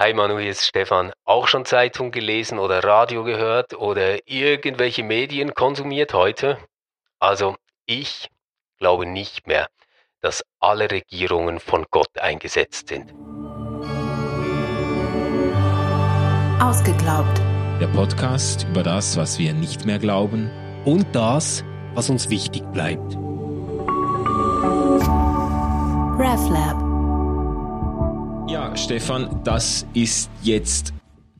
Hi Manu, hier ist Stefan. Auch schon Zeitung gelesen oder Radio gehört oder irgendwelche Medien konsumiert heute? Also ich glaube nicht mehr, dass alle Regierungen von Gott eingesetzt sind. Ausgeglaubt. Der Podcast über das, was wir nicht mehr glauben und das, was uns wichtig bleibt. RefLab. Ja, Stefan, das ist jetzt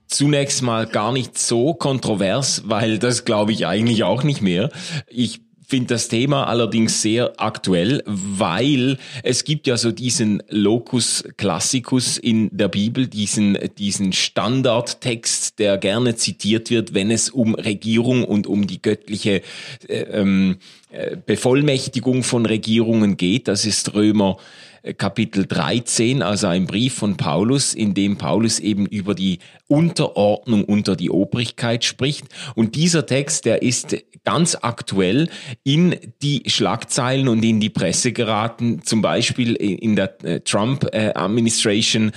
zunächst mal gar nicht so kontrovers, weil das glaube ich eigentlich auch nicht mehr. Ich finde das Thema allerdings sehr aktuell, weil es gibt ja so diesen Locus Classicus in der Bibel, diesen, diesen Standardtext, der gerne zitiert wird, wenn es um Regierung und um die göttliche äh, ähm, äh, Bevollmächtigung von Regierungen geht. Das ist Römer Kapitel 13, also ein Brief von Paulus, in dem Paulus eben über die Unterordnung unter die Obrigkeit spricht. Und dieser Text, der ist ganz aktuell in die Schlagzeilen und in die Presse geraten, zum Beispiel in der äh, Trump-Administration,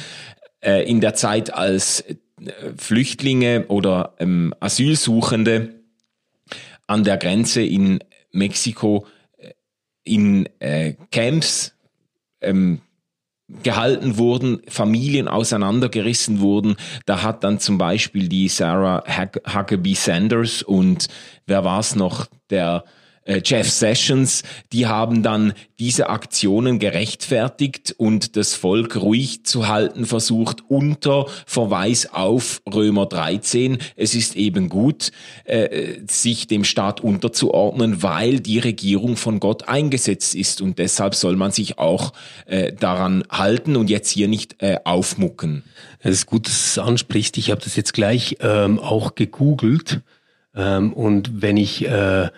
äh, in der Zeit als äh, Flüchtlinge oder ähm, Asylsuchende an der Grenze in Mexiko in Camps ähm, gehalten wurden, Familien auseinandergerissen wurden. Da hat dann zum Beispiel die Sarah Huckabee Sanders und wer war es noch, der Jeff Sessions, die haben dann diese Aktionen gerechtfertigt und das Volk ruhig zu halten versucht unter Verweis auf Römer 13. Es ist eben gut, äh, sich dem Staat unterzuordnen, weil die Regierung von Gott eingesetzt ist und deshalb soll man sich auch äh, daran halten und jetzt hier nicht aufmucken. Es ist gut, dass du es ansprichst. Ich habe das jetzt gleich ähm, auch gegoogelt ähm, und wenn ich äh,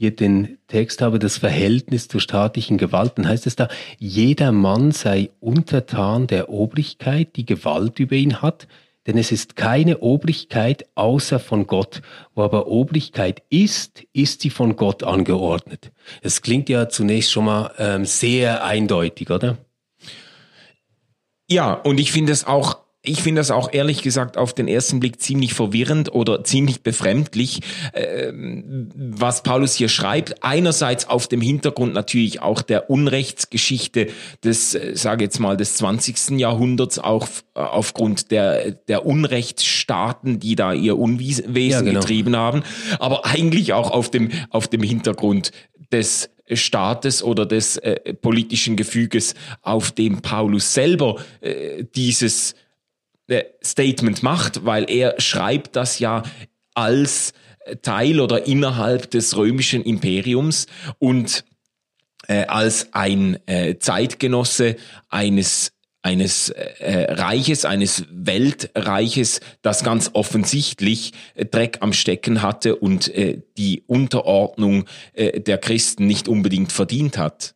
hier den Text habe, das Verhältnis zur staatlichen Gewalt, dann heißt es da, jeder Mann sei untertan der Obrigkeit, die Gewalt über ihn hat, denn es ist keine Obrigkeit außer von Gott. Wo aber Obrigkeit ist, ist sie von Gott angeordnet. Es klingt ja zunächst schon mal ähm, sehr eindeutig, oder? Ja, und ich finde es auch ich finde das auch ehrlich gesagt auf den ersten Blick ziemlich verwirrend oder ziemlich befremdlich, äh, was Paulus hier schreibt. Einerseits auf dem Hintergrund natürlich auch der Unrechtsgeschichte des, äh, sage jetzt mal, des 20. Jahrhunderts, auch äh, aufgrund der, der Unrechtsstaaten, die da ihr Unwesen ja, genau. getrieben haben, aber eigentlich auch auf dem, auf dem Hintergrund des Staates oder des äh, politischen Gefüges, auf dem Paulus selber äh, dieses Statement macht, weil er schreibt das ja als Teil oder innerhalb des römischen Imperiums und äh, als ein äh, Zeitgenosse eines eines äh, Reiches, eines Weltreiches, das ganz offensichtlich äh, Dreck am Stecken hatte und äh, die Unterordnung äh, der Christen nicht unbedingt verdient hat.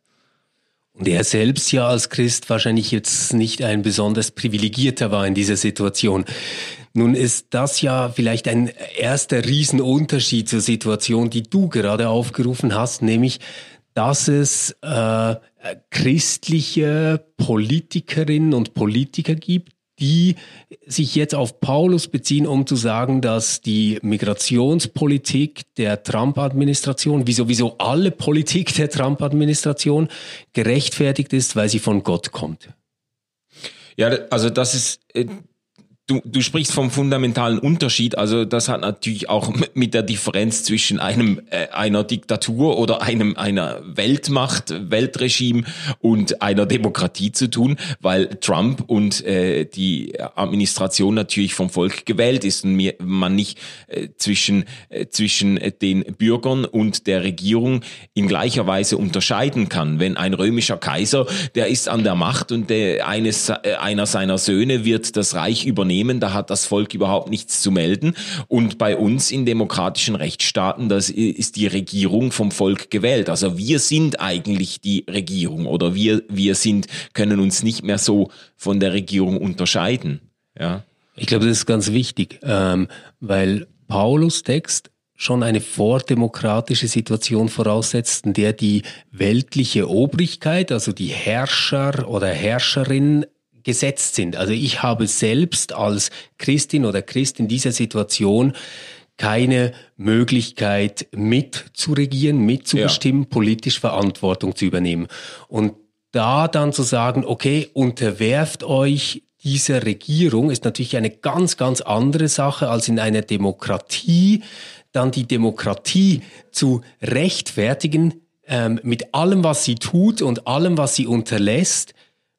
Und er selbst ja als Christ wahrscheinlich jetzt nicht ein besonders privilegierter war in dieser Situation. Nun ist das ja vielleicht ein erster Riesenunterschied zur Situation, die du gerade aufgerufen hast, nämlich, dass es äh, christliche Politikerinnen und Politiker gibt, die sich jetzt auf Paulus beziehen, um zu sagen, dass die Migrationspolitik der Trump-Administration, wie sowieso alle Politik der Trump-Administration, gerechtfertigt ist, weil sie von Gott kommt. Ja, also das ist äh, Du, du sprichst vom fundamentalen Unterschied, also das hat natürlich auch mit der Differenz zwischen einem äh, einer Diktatur oder einem einer Weltmacht, Weltregime und einer Demokratie zu tun, weil Trump und äh, die Administration natürlich vom Volk gewählt ist und man nicht äh, zwischen äh, zwischen den Bürgern und der Regierung in gleicher Weise unterscheiden kann. Wenn ein römischer Kaiser, der ist an der Macht und der eines äh, einer seiner Söhne wird das Reich übernehmen Unternehmen, da hat das Volk überhaupt nichts zu melden. Und bei uns in demokratischen Rechtsstaaten, das ist die Regierung vom Volk gewählt. Also wir sind eigentlich die Regierung oder wir, wir sind, können uns nicht mehr so von der Regierung unterscheiden. Ja. Ich glaube, das ist ganz wichtig, ähm, weil Paulus Text schon eine vordemokratische Situation voraussetzt, in der die weltliche Obrigkeit, also die Herrscher oder Herrscherin gesetzt sind. Also ich habe selbst als Christin oder Christ in dieser Situation keine Möglichkeit mitzuregieren, mitzubestimmen, ja. politisch Verantwortung zu übernehmen. Und da dann zu sagen, okay, unterwerft euch dieser Regierung, ist natürlich eine ganz, ganz andere Sache als in einer Demokratie, dann die Demokratie zu rechtfertigen ähm, mit allem, was sie tut und allem, was sie unterlässt,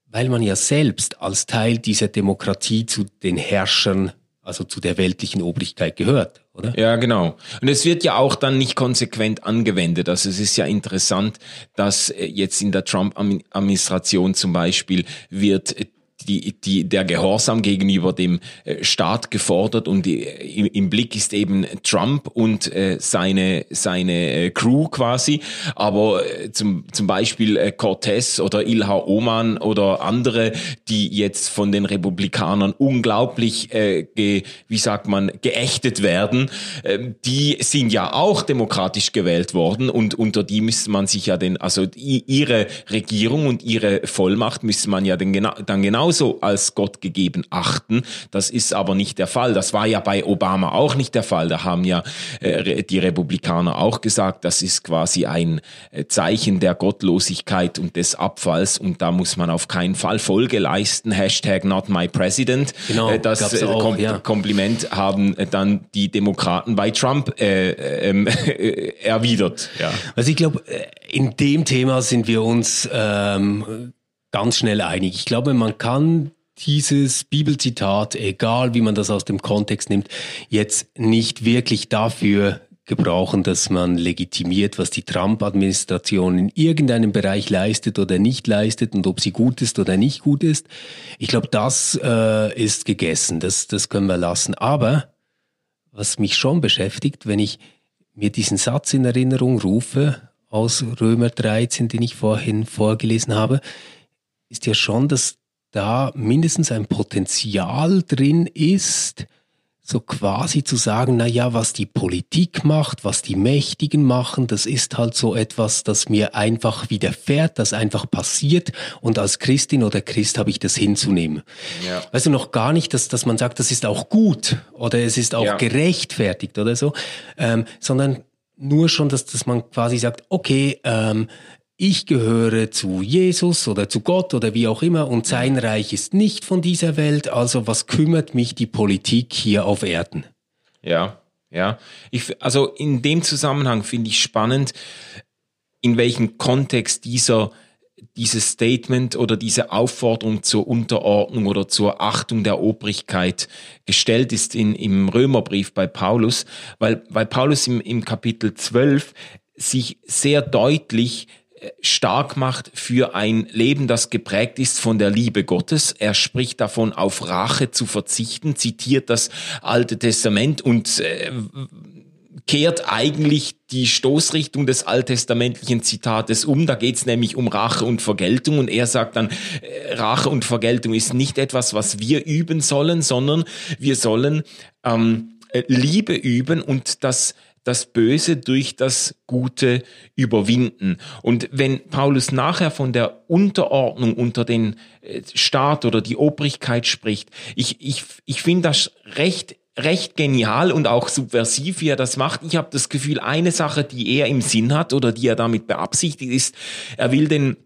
weil man ja selbst als Teil dieser Demokratie zu den Herrschern, also zu der weltlichen Obrigkeit gehört oder? Ja, genau. Und es wird ja auch dann nicht konsequent angewendet. Also es ist ja interessant, dass äh, jetzt in der Trump-Administration zum Beispiel wird die, die, der Gehorsam gegenüber dem äh, Staat gefordert und die, im, im, Blick ist eben Trump und äh, seine, seine äh, Crew quasi. Aber äh, zum, zum Beispiel äh, Cortez oder Ilha Oman oder andere, die jetzt von den Republikanern unglaublich, äh, ge, wie sagt man, geächtet werden, äh, die sind ja auch demokratisch gewählt worden und unter die müsste man sich ja den, also ihre Regierung und ihre Vollmacht müsste man ja den, dann genauso genauso als Gott gegeben achten. Das ist aber nicht der Fall. Das war ja bei Obama auch nicht der Fall. Da haben ja äh, die Republikaner auch gesagt, das ist quasi ein äh, Zeichen der Gottlosigkeit und des Abfalls und da muss man auf keinen Fall Folge leisten. Hashtag not my president. Genau, äh, das auch, Kom ja. Kompliment haben dann die Demokraten bei Trump äh, ähm, erwidert. Ja. Also ich glaube, in dem Thema sind wir uns ähm, ganz schnell einig. Ich glaube, man kann dieses Bibelzitat, egal wie man das aus dem Kontext nimmt, jetzt nicht wirklich dafür gebrauchen, dass man legitimiert, was die Trump-Administration in irgendeinem Bereich leistet oder nicht leistet und ob sie gut ist oder nicht gut ist. Ich glaube, das äh, ist gegessen, das, das können wir lassen. Aber was mich schon beschäftigt, wenn ich mir diesen Satz in Erinnerung rufe aus Römer 13, den ich vorhin vorgelesen habe, ist ja schon, dass da mindestens ein Potenzial drin ist, so quasi zu sagen, na ja, was die Politik macht, was die Mächtigen machen, das ist halt so etwas, das mir einfach widerfährt, das einfach passiert und als Christin oder Christ habe ich das hinzunehmen. Ja. Weißt du noch gar nicht, dass, dass man sagt, das ist auch gut oder es ist auch ja. gerechtfertigt oder so, ähm, sondern nur schon, dass, dass man quasi sagt, okay, ähm, ich gehöre zu Jesus oder zu Gott oder wie auch immer und sein Reich ist nicht von dieser Welt, also was kümmert mich die Politik hier auf Erden? Ja, ja. Ich, also in dem Zusammenhang finde ich spannend, in welchem Kontext dieser dieses Statement oder diese Aufforderung zur Unterordnung oder zur Achtung der Obrigkeit gestellt ist in, im Römerbrief bei Paulus, weil, weil Paulus im, im Kapitel 12 sich sehr deutlich stark macht für ein Leben, das geprägt ist von der Liebe Gottes. Er spricht davon, auf Rache zu verzichten, zitiert das Alte Testament und äh, kehrt eigentlich die Stoßrichtung des alttestamentlichen Zitates um. Da geht es nämlich um Rache und Vergeltung und er sagt dann, äh, Rache und Vergeltung ist nicht etwas, was wir üben sollen, sondern wir sollen ähm, äh, Liebe üben und das das Böse durch das Gute überwinden. Und wenn Paulus nachher von der Unterordnung unter den äh, Staat oder die Obrigkeit spricht, ich, ich, ich finde das recht recht genial und auch subversiv, wie er das macht. Ich habe das Gefühl, eine Sache, die er im Sinn hat oder die er damit beabsichtigt, ist, er will den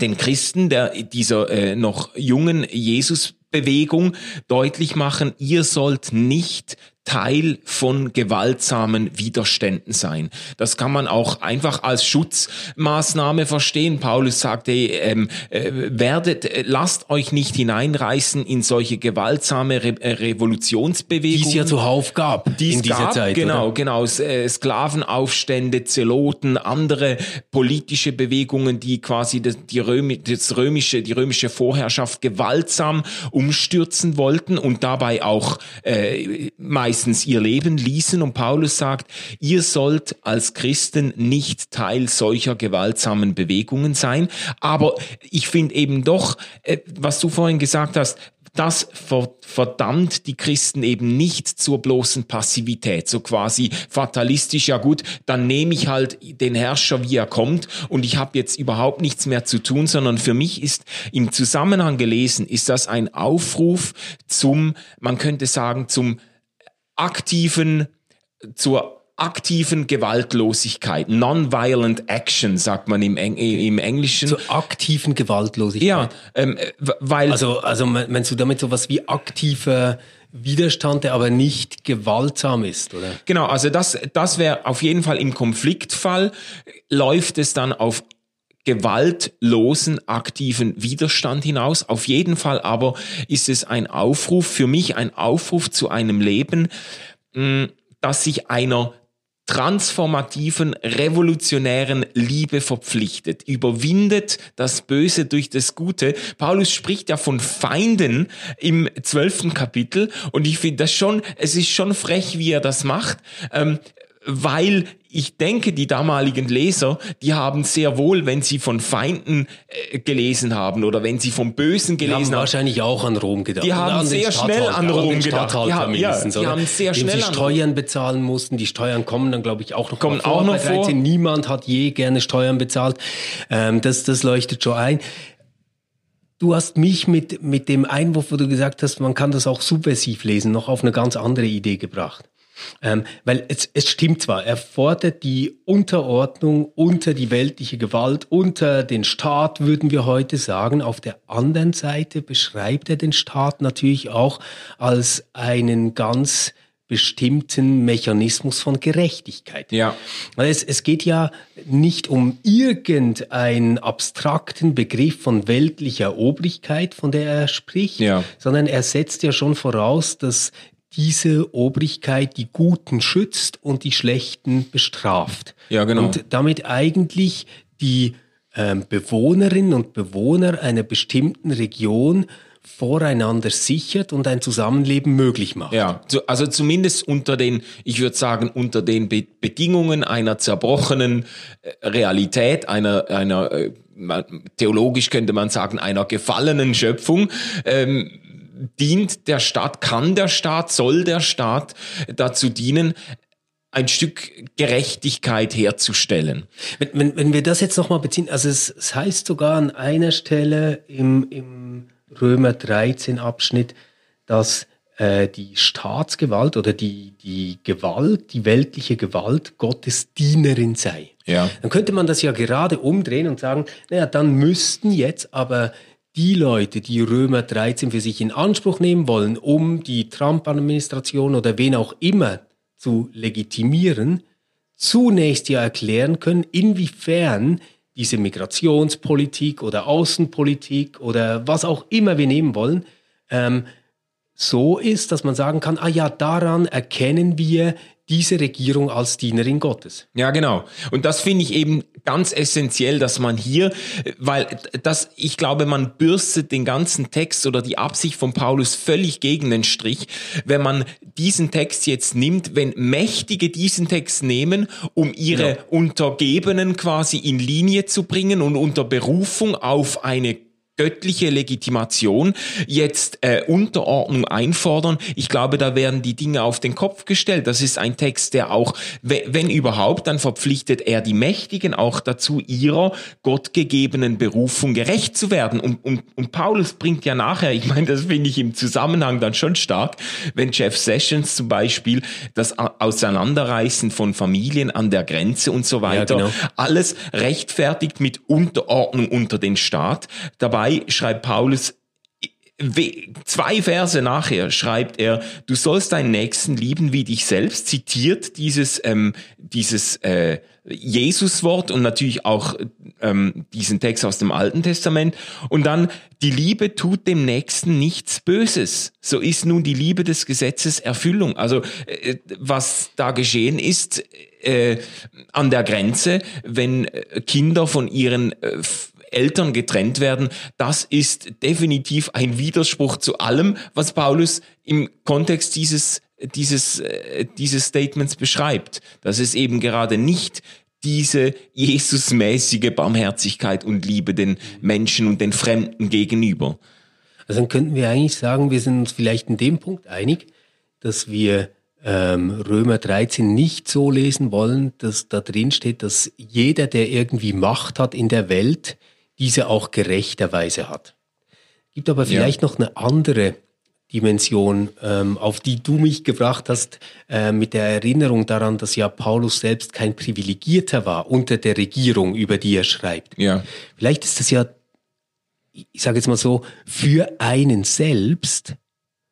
den Christen der dieser äh, noch jungen Jesusbewegung deutlich machen, ihr sollt nicht Teil von gewaltsamen Widerständen sein. Das kann man auch einfach als Schutzmaßnahme verstehen. Paulus sagte, ähm, äh, werdet, äh, lasst euch nicht hineinreißen in solche gewaltsame Re äh, Revolutionsbewegungen. Die es ja zuhauf gab die in dieser gab, Zeit. Genau, oder? genau. Äh, Sklavenaufstände, Zeloten, andere politische Bewegungen, die quasi das, die, Römi, das römische, die römische Vorherrschaft gewaltsam umstürzen wollten und dabei auch äh, meist meistens ihr Leben ließen und Paulus sagt, ihr sollt als Christen nicht Teil solcher gewaltsamen Bewegungen sein. Aber ich finde eben doch, äh, was du vorhin gesagt hast, das verdammt die Christen eben nicht zur bloßen Passivität, so quasi fatalistisch, ja gut, dann nehme ich halt den Herrscher, wie er kommt und ich habe jetzt überhaupt nichts mehr zu tun, sondern für mich ist im Zusammenhang gelesen, ist das ein Aufruf zum, man könnte sagen, zum aktiven, zur aktiven Gewaltlosigkeit, non-violent action, sagt man im, Eng im Englischen. Zur aktiven Gewaltlosigkeit. Ja, ähm, weil. Also, also meinst du damit sowas wie aktiver Widerstand, der aber nicht gewaltsam ist, oder? Genau, also das, das wäre auf jeden Fall im Konfliktfall, läuft es dann auf gewaltlosen aktiven Widerstand hinaus. Auf jeden Fall aber ist es ein Aufruf, für mich ein Aufruf zu einem Leben, mm, das sich einer transformativen, revolutionären Liebe verpflichtet, überwindet das Böse durch das Gute. Paulus spricht ja von Feinden im zwölften Kapitel und ich finde das schon, es ist schon frech, wie er das macht. Ähm, weil ich denke, die damaligen Leser, die haben sehr wohl, wenn sie von Feinden äh, gelesen haben oder wenn sie vom Bösen gelesen die haben, haben wahrscheinlich auch an Rom gedacht. Die haben sehr schnell an Rom gedacht. Die haben, ja, die haben sehr schnell sie Steuern bezahlen mussten. Die Steuern kommen dann, glaube ich, auch noch kommen vor. Auch noch vor. Niemand hat je gerne Steuern bezahlt. Ähm, das, das leuchtet schon ein. Du hast mich mit, mit dem Einwurf, wo du gesagt hast, man kann das auch subversiv lesen, noch auf eine ganz andere Idee gebracht. Ähm, weil es, es stimmt zwar, er fordert die Unterordnung unter die weltliche Gewalt, unter den Staat, würden wir heute sagen. Auf der anderen Seite beschreibt er den Staat natürlich auch als einen ganz bestimmten Mechanismus von Gerechtigkeit. Ja. Weil es, es geht ja nicht um irgendeinen abstrakten Begriff von weltlicher Obrigkeit, von der er spricht, ja. sondern er setzt ja schon voraus, dass diese Obrigkeit die Guten schützt und die Schlechten bestraft. Ja, genau. Und damit eigentlich die ähm, Bewohnerinnen und Bewohner einer bestimmten Region voreinander sichert und ein Zusammenleben möglich macht. Ja, also zumindest unter den, ich würde sagen, unter den Be Bedingungen einer zerbrochenen äh, Realität, einer, einer äh, theologisch könnte man sagen, einer gefallenen Schöpfung. Ähm, dient der Staat, kann der Staat, soll der Staat dazu dienen, ein Stück Gerechtigkeit herzustellen. Wenn, wenn, wenn wir das jetzt nochmal beziehen, also es, es heißt sogar an einer Stelle im, im Römer 13 Abschnitt, dass äh, die Staatsgewalt oder die, die Gewalt, die weltliche Gewalt Gottes Dienerin sei. Ja. Dann könnte man das ja gerade umdrehen und sagen, naja, dann müssten jetzt aber die Leute, die Römer 13 für sich in Anspruch nehmen wollen, um die Trump-Administration oder wen auch immer zu legitimieren, zunächst ja erklären können, inwiefern diese Migrationspolitik oder Außenpolitik oder was auch immer wir nehmen wollen, ähm, so ist, dass man sagen kann, ah ja, daran erkennen wir diese Regierung als Dienerin Gottes. Ja, genau. Und das finde ich eben ganz essentiell, dass man hier, weil das, ich glaube, man bürstet den ganzen Text oder die Absicht von Paulus völlig gegen den Strich, wenn man diesen Text jetzt nimmt, wenn Mächtige diesen Text nehmen, um ihre ja. Untergebenen quasi in Linie zu bringen und unter Berufung auf eine göttliche Legitimation jetzt äh, Unterordnung einfordern. Ich glaube, da werden die Dinge auf den Kopf gestellt. Das ist ein Text, der auch, wenn überhaupt, dann verpflichtet er die Mächtigen auch dazu, ihrer gottgegebenen Berufung gerecht zu werden. Und, und, und Paulus bringt ja nachher, ich meine, das finde ich im Zusammenhang dann schon stark, wenn Jeff Sessions zum Beispiel das Auseinanderreißen von Familien an der Grenze und so weiter, ja, genau. alles rechtfertigt mit Unterordnung unter den Staat. Dabei 2 schreibt Paulus, zwei Verse nachher schreibt er, du sollst deinen Nächsten lieben wie dich selbst, zitiert dieses, ähm, dieses äh, Jesuswort und natürlich auch ähm, diesen Text aus dem Alten Testament. Und dann, die Liebe tut dem Nächsten nichts Böses. So ist nun die Liebe des Gesetzes Erfüllung. Also äh, was da geschehen ist äh, an der Grenze, wenn äh, Kinder von ihren äh, Eltern getrennt werden, das ist definitiv ein Widerspruch zu allem, was Paulus im Kontext dieses, dieses, äh, dieses Statements beschreibt. Dass es eben gerade nicht diese Jesusmäßige Barmherzigkeit und Liebe den Menschen und den Fremden gegenüber. Also dann könnten wir eigentlich sagen, wir sind uns vielleicht in dem Punkt einig, dass wir ähm, Römer 13 nicht so lesen wollen, dass da drin steht, dass jeder, der irgendwie Macht hat in der Welt, diese auch gerechterweise hat. Gibt aber vielleicht ja. noch eine andere Dimension, ähm, auf die du mich gebracht hast, äh, mit der Erinnerung daran, dass ja Paulus selbst kein Privilegierter war unter der Regierung, über die er schreibt. Ja. Vielleicht ist das ja, ich sage jetzt mal so, für einen selbst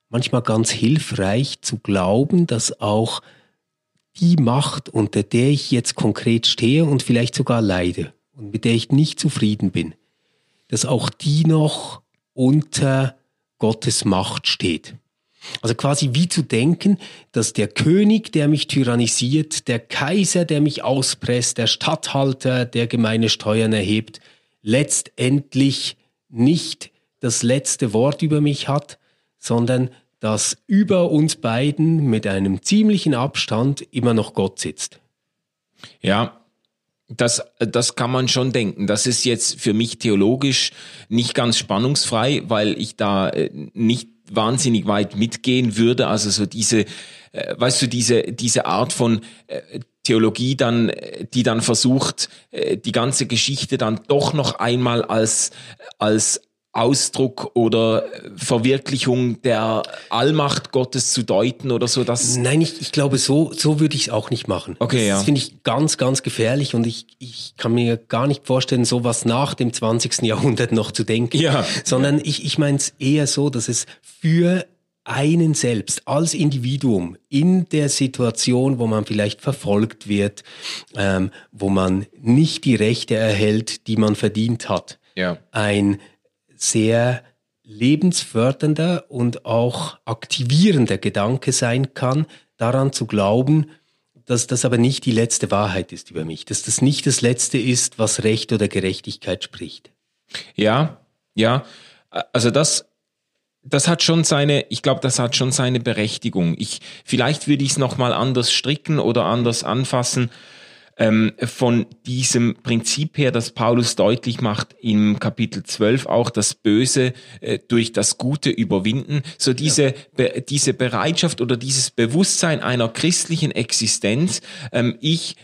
manchmal ganz hilfreich zu glauben, dass auch die Macht, unter der ich jetzt konkret stehe und vielleicht sogar leide und mit der ich nicht zufrieden bin, dass auch die noch unter Gottes Macht steht. Also quasi wie zu denken, dass der König, der mich tyrannisiert, der Kaiser, der mich auspresst, der Statthalter, der gemeine Steuern erhebt, letztendlich nicht das letzte Wort über mich hat, sondern dass über uns beiden mit einem ziemlichen Abstand immer noch Gott sitzt. Ja, das, das kann man schon denken. Das ist jetzt für mich theologisch nicht ganz spannungsfrei, weil ich da äh, nicht wahnsinnig weit mitgehen würde. Also so diese, äh, weißt du, diese, diese Art von äh, Theologie dann, die dann versucht, die ganze Geschichte dann doch noch einmal als, als Ausdruck oder Verwirklichung der Allmacht Gottes zu deuten oder so. Dass Nein, ich, ich glaube, so, so würde ich es auch nicht machen. Okay, das ja. Das finde ich ganz, ganz gefährlich und ich, ich kann mir gar nicht vorstellen, sowas nach dem 20. Jahrhundert noch zu denken. Ja. Sondern ich, ich meine es eher so, dass es für einen selbst als Individuum in der Situation, wo man vielleicht verfolgt wird, ähm, wo man nicht die Rechte erhält, die man verdient hat, ja. ein sehr lebensfördernder und auch aktivierender Gedanke sein kann, daran zu glauben, dass das aber nicht die letzte Wahrheit ist über mich, dass das nicht das Letzte ist, was Recht oder Gerechtigkeit spricht. Ja, ja, also das, das hat schon seine, ich glaube, das hat schon seine Berechtigung. Ich, vielleicht würde ich es nochmal anders stricken oder anders anfassen ähm, von diesem Prinzip her, dass Paulus deutlich macht im Kapitel 12 auch das Böse äh, durch das Gute überwinden. So diese, ja. be, diese Bereitschaft oder dieses Bewusstsein einer christlichen Existenz. Ähm, ich,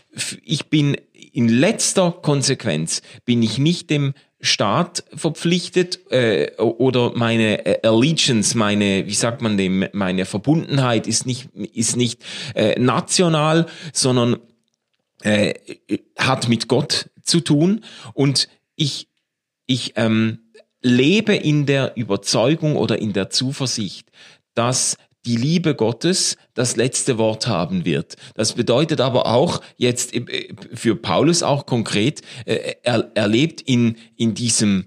ich bin in letzter Konsequenz bin ich nicht dem Staat verpflichtet äh, oder meine äh, Allegiance, meine, wie sagt man dem, meine Verbundenheit ist nicht ist nicht äh, national, sondern äh, hat mit Gott zu tun und ich, ich ähm, lebe in der Überzeugung oder in der Zuversicht, dass die Liebe Gottes das letzte Wort haben wird. Das bedeutet aber auch jetzt äh, für Paulus auch konkret, äh, er, er lebt in, in diesem,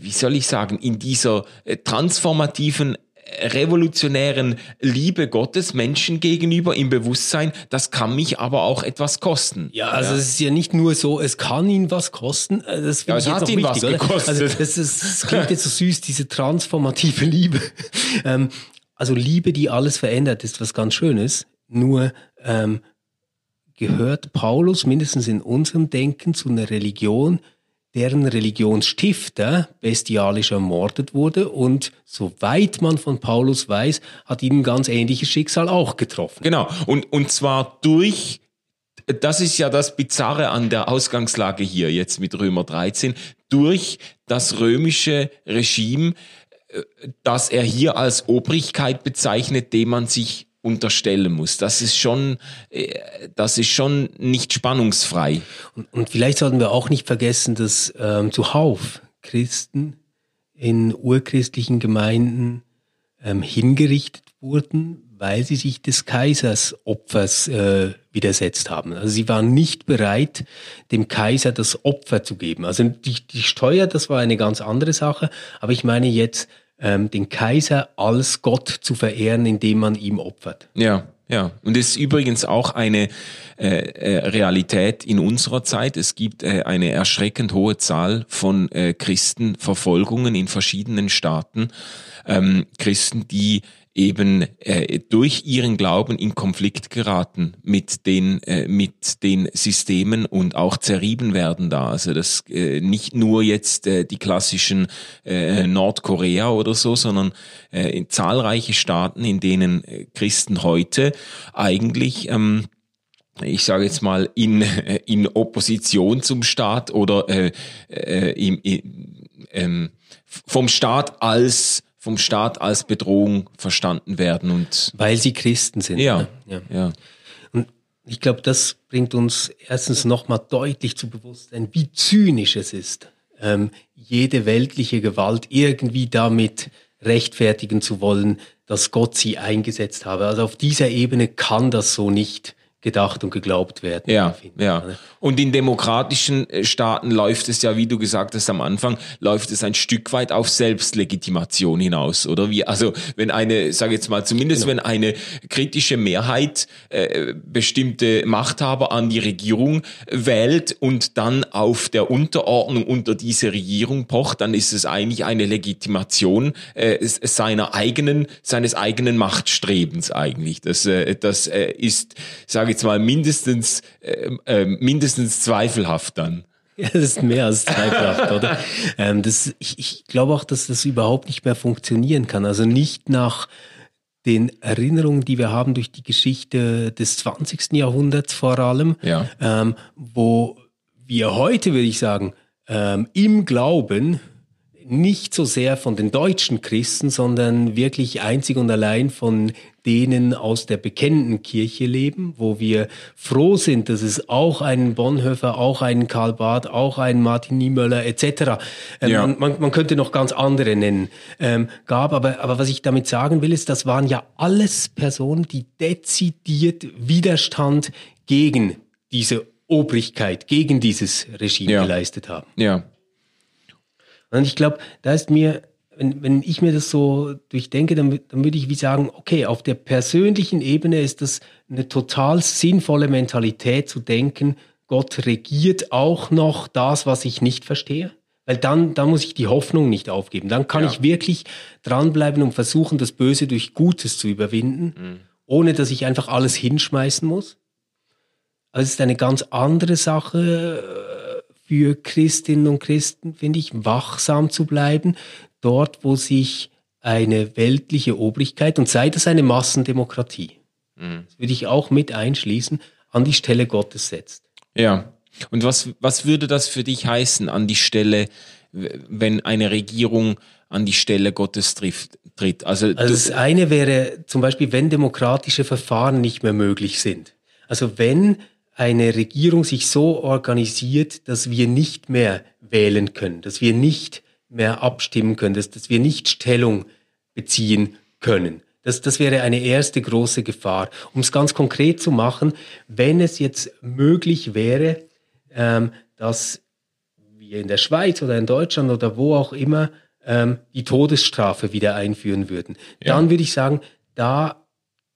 wie soll ich sagen, in dieser transformativen revolutionären Liebe Gottes Menschen gegenüber im Bewusstsein, das kann mich aber auch etwas kosten. Ja, also ja. es ist ja nicht nur so, es kann ihn was kosten. Äh, das ja, es hat ihn wichtig, was gekostet. Also das, ist, das klingt jetzt so süß, diese transformative Liebe. Ähm, also Liebe, die alles verändert, ist was ganz Schönes. Nur ähm, gehört Paulus mindestens in unserem Denken zu einer Religion, deren Religionsstifter bestialisch ermordet wurde und soweit man von Paulus weiß, hat ihn ein ganz ähnliches Schicksal auch getroffen. Genau, und, und zwar durch das ist ja das Bizarre an der Ausgangslage hier jetzt mit Römer 13, durch das römische Regime, äh, das er hier als Obrigkeit bezeichnet, dem man sich unterstellen muss. Das ist schon, äh, das ist schon nicht spannungsfrei. Und, und vielleicht sollten wir auch nicht vergessen, dass ähm, zuhauf Christen in urchristlichen Gemeinden ähm, hingerichtet wurden, weil sie sich des Kaisers Opfers äh, widersetzt haben. Also sie waren nicht bereit, dem Kaiser das Opfer zu geben. Also die, die Steuer, das war eine ganz andere Sache. Aber ich meine jetzt ähm, den Kaiser als Gott zu verehren, indem man ihm opfert. Ja, ja. Und es ist übrigens auch eine äh, äh, Realität in unserer Zeit. Es gibt äh, eine erschreckend hohe Zahl von äh, Christenverfolgungen in verschiedenen Staaten. ähm, Christen, die eben äh, durch ihren Glauben in Konflikt geraten mit den äh, mit den Systemen und auch zerrieben werden da. Also das äh, nicht nur jetzt äh, die klassischen äh, Nordkorea oder so, sondern äh, in zahlreiche Staaten, in denen äh, Christen heute eigentlich ähm, ich sage jetzt mal in in Opposition zum Staat oder äh, äh, im, im, ähm, vom Staat als vom Staat als Bedrohung verstanden werden und weil sie Christen sind. ja, ne? ja. ja. Und ich glaube, das bringt uns erstens nochmal deutlich zu Bewusstsein, wie zynisch es ist, ähm, jede weltliche Gewalt irgendwie damit rechtfertigen zu wollen, dass Gott sie eingesetzt habe. Also auf dieser Ebene kann das so nicht gedacht und geglaubt werden. Ja, ja. Und in demokratischen äh, Staaten läuft es ja, wie du gesagt hast am Anfang, läuft es ein Stück weit auf Selbstlegitimation hinaus, oder wie? Also wenn eine, sage jetzt mal, zumindest Genau. wenn eine kritische Mehrheit äh, bestimmte Machthaber an die Regierung wählt und dann auf der Unterordnung unter diese Regierung pocht, dann ist es eigentlich eine Legitimation äh, seiner eigenen, seines eigenen Machtstrebens eigentlich. Das, äh, das äh, ist, sage jetzt mal, mindestens, äh, äh, mindestens zweifelhaft dann. Ja, das ist mehr als zweifelhaft, oder? Ähm, das, ich, ich glaube auch, dass das überhaupt nicht mehr funktionieren kann. Also nicht nach den Erinnerungen, die wir haben durch die Geschichte des 20. Jahrhunderts vor allem, Ja. ähm, wo wir heute, würde ich sagen, ähm, im Glauben nicht so sehr von den deutschen Christen, sondern wirklich einzig und allein von denen aus der bekennenden Kirche leben, wo wir froh sind, dass es auch einen Bonhoeffer, auch einen Karl Barth, auch einen Martin Niemöller etc. Ähm, Ja. man, man, könnte noch ganz andere nennen, ähm, gab. Aber, aber was ich damit sagen will, ist, das waren ja alles Personen, die dezidiert Widerstand gegen diese Obrigkeit, gegen dieses Regime Ja. geleistet haben. Ja. Und ich glaube, da ist mir, wenn, wenn ich mir das so durchdenke, dann, dann würde ich wie sagen, okay, auf der persönlichen Ebene ist das eine total sinnvolle Mentalität zu denken, Gott regiert auch noch das, was ich nicht verstehe. Weil dann, dann muss ich die Hoffnung nicht aufgeben. Dann kann Ja. ich wirklich dranbleiben und versuchen, das Böse durch Gutes zu überwinden, ohne dass ich einfach alles hinschmeißen muss. Also es ist eine ganz andere Sache äh, für Christinnen und Christen, finde ich, wachsam zu bleiben, dort, wo sich eine weltliche Obrigkeit, und sei das eine Massendemokratie, das würde ich auch mit einschließen, an die Stelle Gottes setzt. Ja. Und was, was würde das für dich heißen an die Stelle, wenn eine Regierung an die Stelle Gottes trifft, tritt? Also, Also das eine wäre zum Beispiel, wenn demokratische Verfahren nicht mehr möglich sind. Also wenn eine Regierung sich so organisiert, dass wir nicht mehr wählen können, dass wir nicht mehr abstimmen können, dass, dass wir nicht Stellung beziehen können. Das, das wäre eine erste große Gefahr. Um es ganz konkret zu machen, wenn es jetzt möglich wäre, ähm, dass wir in der Schweiz oder in Deutschland oder wo auch immer ähm, die Todesstrafe wieder einführen würden, Ja. dann würde ich sagen, da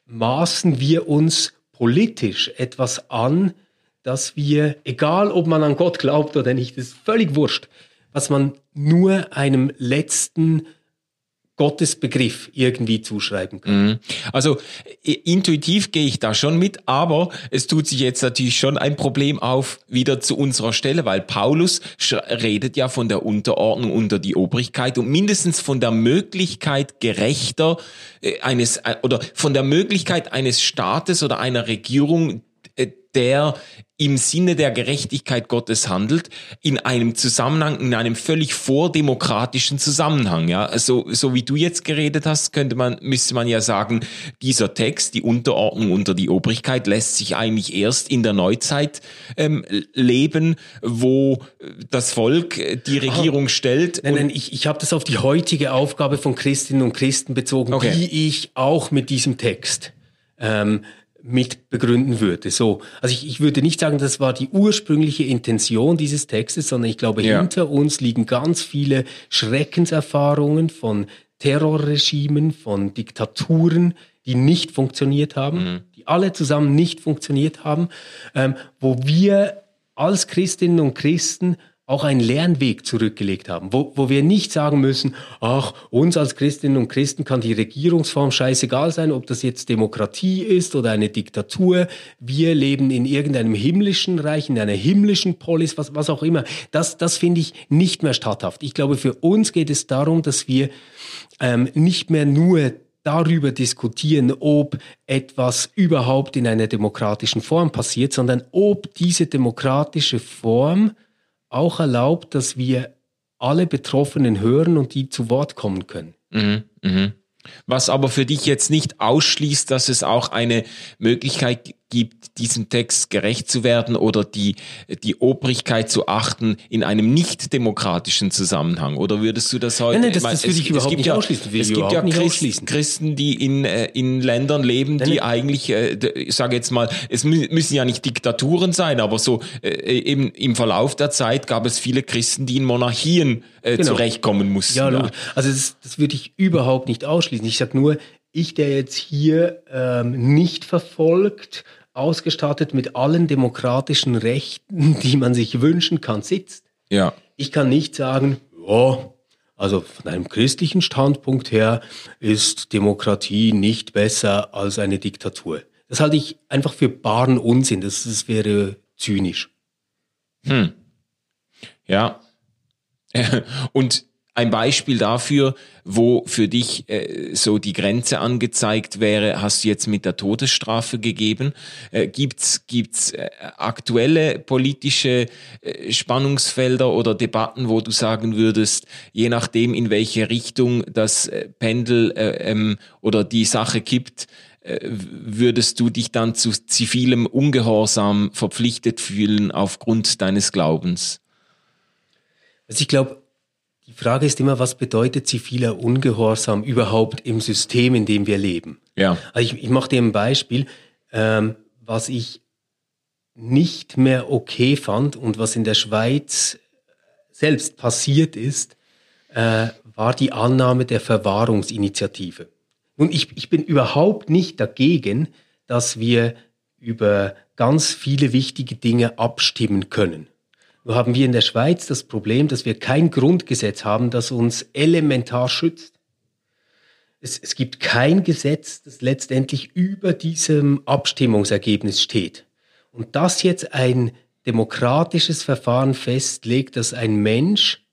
maßen wir uns politisch etwas an, dass wir, egal ob man an Gott glaubt oder nicht, ist völlig wurscht, was man nur einem letzten Gottesbegriff irgendwie zuschreiben kann. Mhm. Also intuitiv gehe ich da schon mit, aber es tut sich jetzt natürlich schon ein Problem auf, wieder zu unserer Stelle, weil Paulus redet ja von der Unterordnung unter die Obrigkeit und mindestens von der Möglichkeit gerechter äh, eines äh, oder von der Möglichkeit eines Staates oder einer Regierung, der im Sinne der Gerechtigkeit Gottes handelt, in einem Zusammenhang, in einem völlig vordemokratischen Zusammenhang. Ja, so, so wie du jetzt geredet hast, könnte man, müsste man ja sagen, dieser Text, die Unterordnung unter die Obrigkeit, lässt sich eigentlich erst in der Neuzeit ähm, leben, wo das Volk äh, die Regierung stellt. Nein, nein, ich, ich habe das auf die heutige Aufgabe von Christinnen und Christen bezogen, Okay. die ich auch mit diesem Text ähm, mit begründen würde. So, also ich, ich würde nicht sagen, das war die ursprüngliche Intention dieses Textes, sondern ich glaube, Ja. hinter uns liegen ganz viele Schreckenserfahrungen von Terrorregimen, von Diktaturen, die nicht funktioniert haben, die alle zusammen nicht funktioniert haben, ähm, wo wir als Christinnen und Christen auch einen Lernweg zurückgelegt haben, wo, wo wir nicht sagen müssen, ach, uns als Christinnen und Christen kann die Regierungsform scheißegal sein, ob das jetzt Demokratie ist oder eine Diktatur. Wir leben in irgendeinem himmlischen Reich, in einer himmlischen Polis, was, was auch immer. Das, das finde ich nicht mehr statthaft. Ich glaube, für uns geht es darum, dass wir ähm, nicht mehr nur darüber diskutieren, ob etwas überhaupt in einer demokratischen Form passiert, sondern ob diese demokratische Form auch erlaubt, dass wir alle Betroffenen hören und die zu Wort kommen können. Mhm, mhm. Was aber für dich jetzt nicht ausschließt, dass es auch eine Möglichkeit gibt, diesem Text gerecht zu werden oder die, die Obrigkeit zu achten in einem nicht demokratischen Zusammenhang? Oder würdest du das heute? Nein, nein, das, das würde ich überhaupt nicht ja, ausschließen. Es gibt ja Christ, Christen, die in, äh, in Ländern leben, die nein, eigentlich, äh, ich sage jetzt mal, es müssen ja nicht Diktaturen sein, aber so äh, im, im Verlauf der Zeit gab es viele Christen, die in Monarchien äh, genau. zurechtkommen mussten. Ja, ja. also das, das würde ich überhaupt nicht ausschließen. Ich sage nur, ich, der jetzt hier ähm, nicht verfolgt, ausgestattet mit allen demokratischen Rechten, die man sich wünschen kann, sitzt. Ja. Ich kann nicht sagen, ja, also von einem christlichen Standpunkt her ist Demokratie nicht besser als eine Diktatur. Das halte ich einfach für baren Unsinn. Das, das wäre zynisch. Hm. Ja. Und ein Beispiel dafür, wo für dich äh, so die Grenze angezeigt wäre, hast du jetzt mit der Todesstrafe gegeben. Äh, gibt's gibt's äh, aktuelle politische äh, Spannungsfelder oder Debatten, wo du sagen würdest, je nachdem in welche Richtung das äh, Pendel äh, ähm, oder die Sache kippt, äh, würdest du dich dann zu zivilem Ungehorsam verpflichtet fühlen aufgrund deines Glaubens? Also ich glaube, die Frage ist immer, was bedeutet ziviler Ungehorsam überhaupt im System, in dem wir leben? Ja. Also ich, ich mache dir ein Beispiel, ähm, was ich nicht mehr okay fand und was in der Schweiz selbst passiert ist, äh, war die Annahme der Verwahrungsinitiative. Und ich, ich bin überhaupt nicht dagegen, dass wir über ganz viele wichtige Dinge abstimmen können. Nur haben wir in der Schweiz das Problem, dass wir kein Grundgesetz haben, das uns elementar schützt. Es, es gibt kein Gesetz, das letztendlich über diesem Abstimmungsergebnis steht. Und das jetzt ein demokratisches Verfahren festlegt, dass ein Mensch,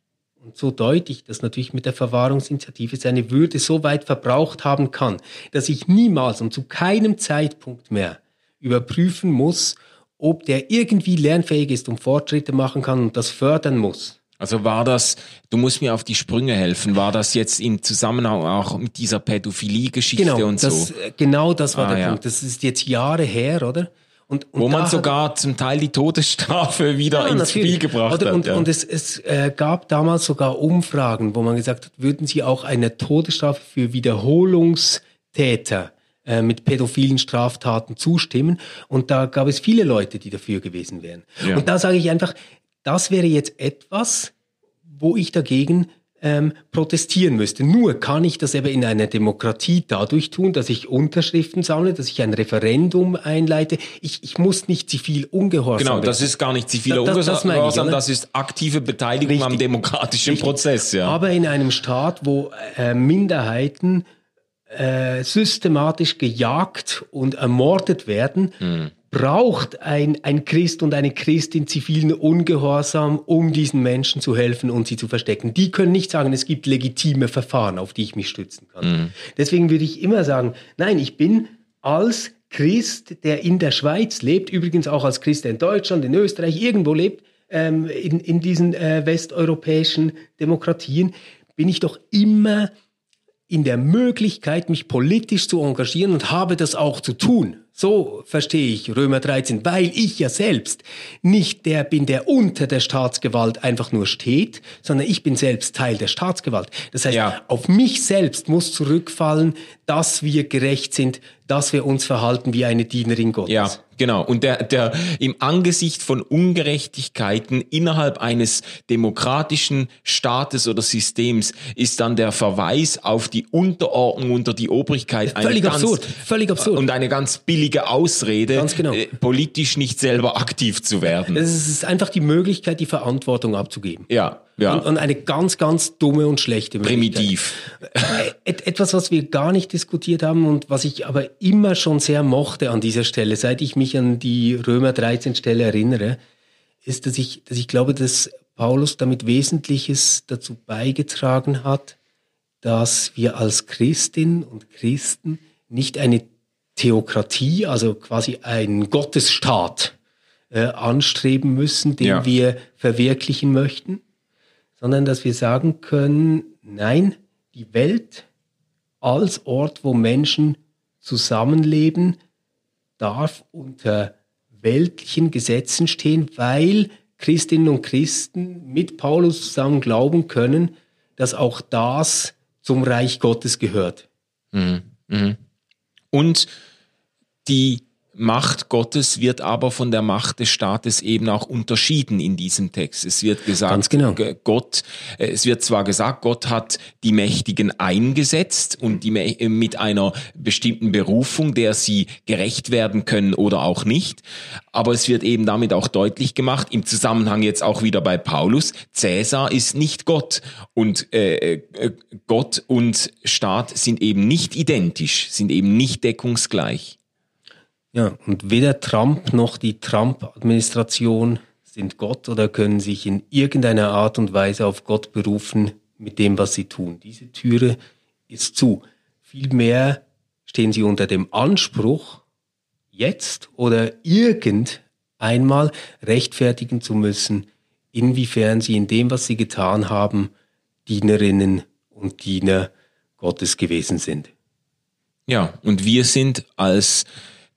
und so deutlich das natürlich mit der Verwahrungsinitiative, seine Würde so weit verbraucht haben kann, dass ich niemals und zu keinem Zeitpunkt mehr überprüfen muss, ob der irgendwie lernfähig ist und Fortschritte machen kann und das fördern muss. Also war das, du musst mir auf die Sprünge helfen, war das jetzt im Zusammenhang auch mit dieser Pädophilie-Geschichte genau, und das, so? Genau das war ah, der ja. Punkt. Das ist jetzt Jahre her, oder? Und, und Wo man sogar zum Teil die Todesstrafe wieder ja, ins natürlich. Spiel gebracht oder, hat. Und, ja. und es, es äh, gab damals sogar Umfragen, wo man gesagt hat, würden Sie auch eine Todesstrafe für Wiederholungstäter äh, mit pädophilen Straftaten zustimmen. Und da gab es viele Leute, die dafür gewesen wären. Ja. Und da sage ich einfach, das wäre jetzt etwas, wo ich dagegen ähm, protestieren müsste. Nur kann ich das eben in einer Demokratie dadurch tun, dass ich Unterschriften sammle, dass ich ein Referendum einleite. Ich, ich muss nicht zivil ungehorsam Genau, das ist gar nicht ziviler da, das, Ungehorsam, das, das, ist aktive Beteiligung Richtig. am demokratischen Richtig. Prozess. Ja. Aber in einem Staat, wo äh, Minderheiten äh, systematisch gejagt und ermordet werden, mhm. braucht ein, ein Christ und eine Christin zivilen Ungehorsam, um diesen Menschen zu helfen und sie zu verstecken. Die können nicht sagen, es gibt legitime Verfahren, auf die ich mich stützen kann. Mhm. Deswegen würde ich immer sagen, nein, ich bin als Christ, der in der Schweiz lebt, übrigens auch als Christ, der in Deutschland, in Österreich, irgendwo lebt, ähm, in, in diesen äh, westeuropäischen Demokratien, bin ich doch immer in der Möglichkeit, mich politisch zu engagieren und habe das auch zu tun. So verstehe ich Römer 13, weil ich ja selbst nicht der bin, der unter der Staatsgewalt einfach nur steht, sondern ich bin selbst Teil der Staatsgewalt. Das heißt, ja. auf mich selbst muss zurückfallen, dass wir gerecht sind, dass wir uns verhalten wie eine Dienerin Gottes. Ja, genau. Und der, der im Angesicht von Ungerechtigkeiten innerhalb eines demokratischen Staates oder Systems ist dann der Verweis auf die Unterordnung unter die Obrigkeit völlig absurd, völlig absurd und eine ganz billige billige Ausrede, genau. äh, politisch nicht selber aktiv zu werden. Es ist einfach die Möglichkeit, die Verantwortung abzugeben. Ja, ja. Und, und eine ganz, ganz dumme und schlechte Möglichkeit. Primitiv. Et, etwas, was wir gar nicht diskutiert haben und was ich aber immer schon sehr mochte an dieser Stelle, seit ich mich an die Römer 13 Stelle erinnere, ist, dass ich, dass ich glaube, dass Paulus damit Wesentliches dazu beigetragen hat, dass wir als Christinnen und Christen nicht eine Theokratie, also quasi einen Gottesstaat äh, anstreben müssen, den Ja. wir verwirklichen möchten, sondern dass wir sagen können, nein, die Welt als Ort, wo Menschen zusammenleben, darf unter weltlichen Gesetzen stehen, weil Christinnen und Christen mit Paulus zusammen glauben können, dass auch das zum Reich Gottes gehört. Und die Macht Gottes wird aber von der Macht des Staates eben auch unterschieden in diesem Text. Es wird gesagt, genau. Gott, äh, es wird zwar gesagt, Gott hat die Mächtigen eingesetzt und die äh, mit einer bestimmten Berufung, der sie gerecht werden können oder auch nicht, aber es wird eben damit auch deutlich gemacht, im Zusammenhang jetzt auch wieder bei Paulus, Cäsar ist nicht Gott und äh, äh, Gott und Staat sind eben nicht identisch, sind eben nicht deckungsgleich. Ja, und weder Trump noch die Trump-Administration sind Gott oder können sich in irgendeiner Art und Weise auf Gott berufen mit dem, was sie tun. Diese Türe ist zu. Vielmehr stehen sie unter dem Anspruch, jetzt oder irgendeinmal rechtfertigen zu müssen, inwiefern sie in dem, was sie getan haben, Dienerinnen und Diener Gottes gewesen sind. Ja, und wir sind als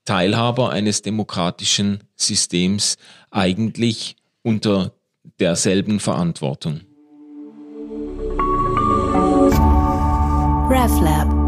Teilhaber eines demokratischen Systems eigentlich unter derselben Verantwortung. RefLab.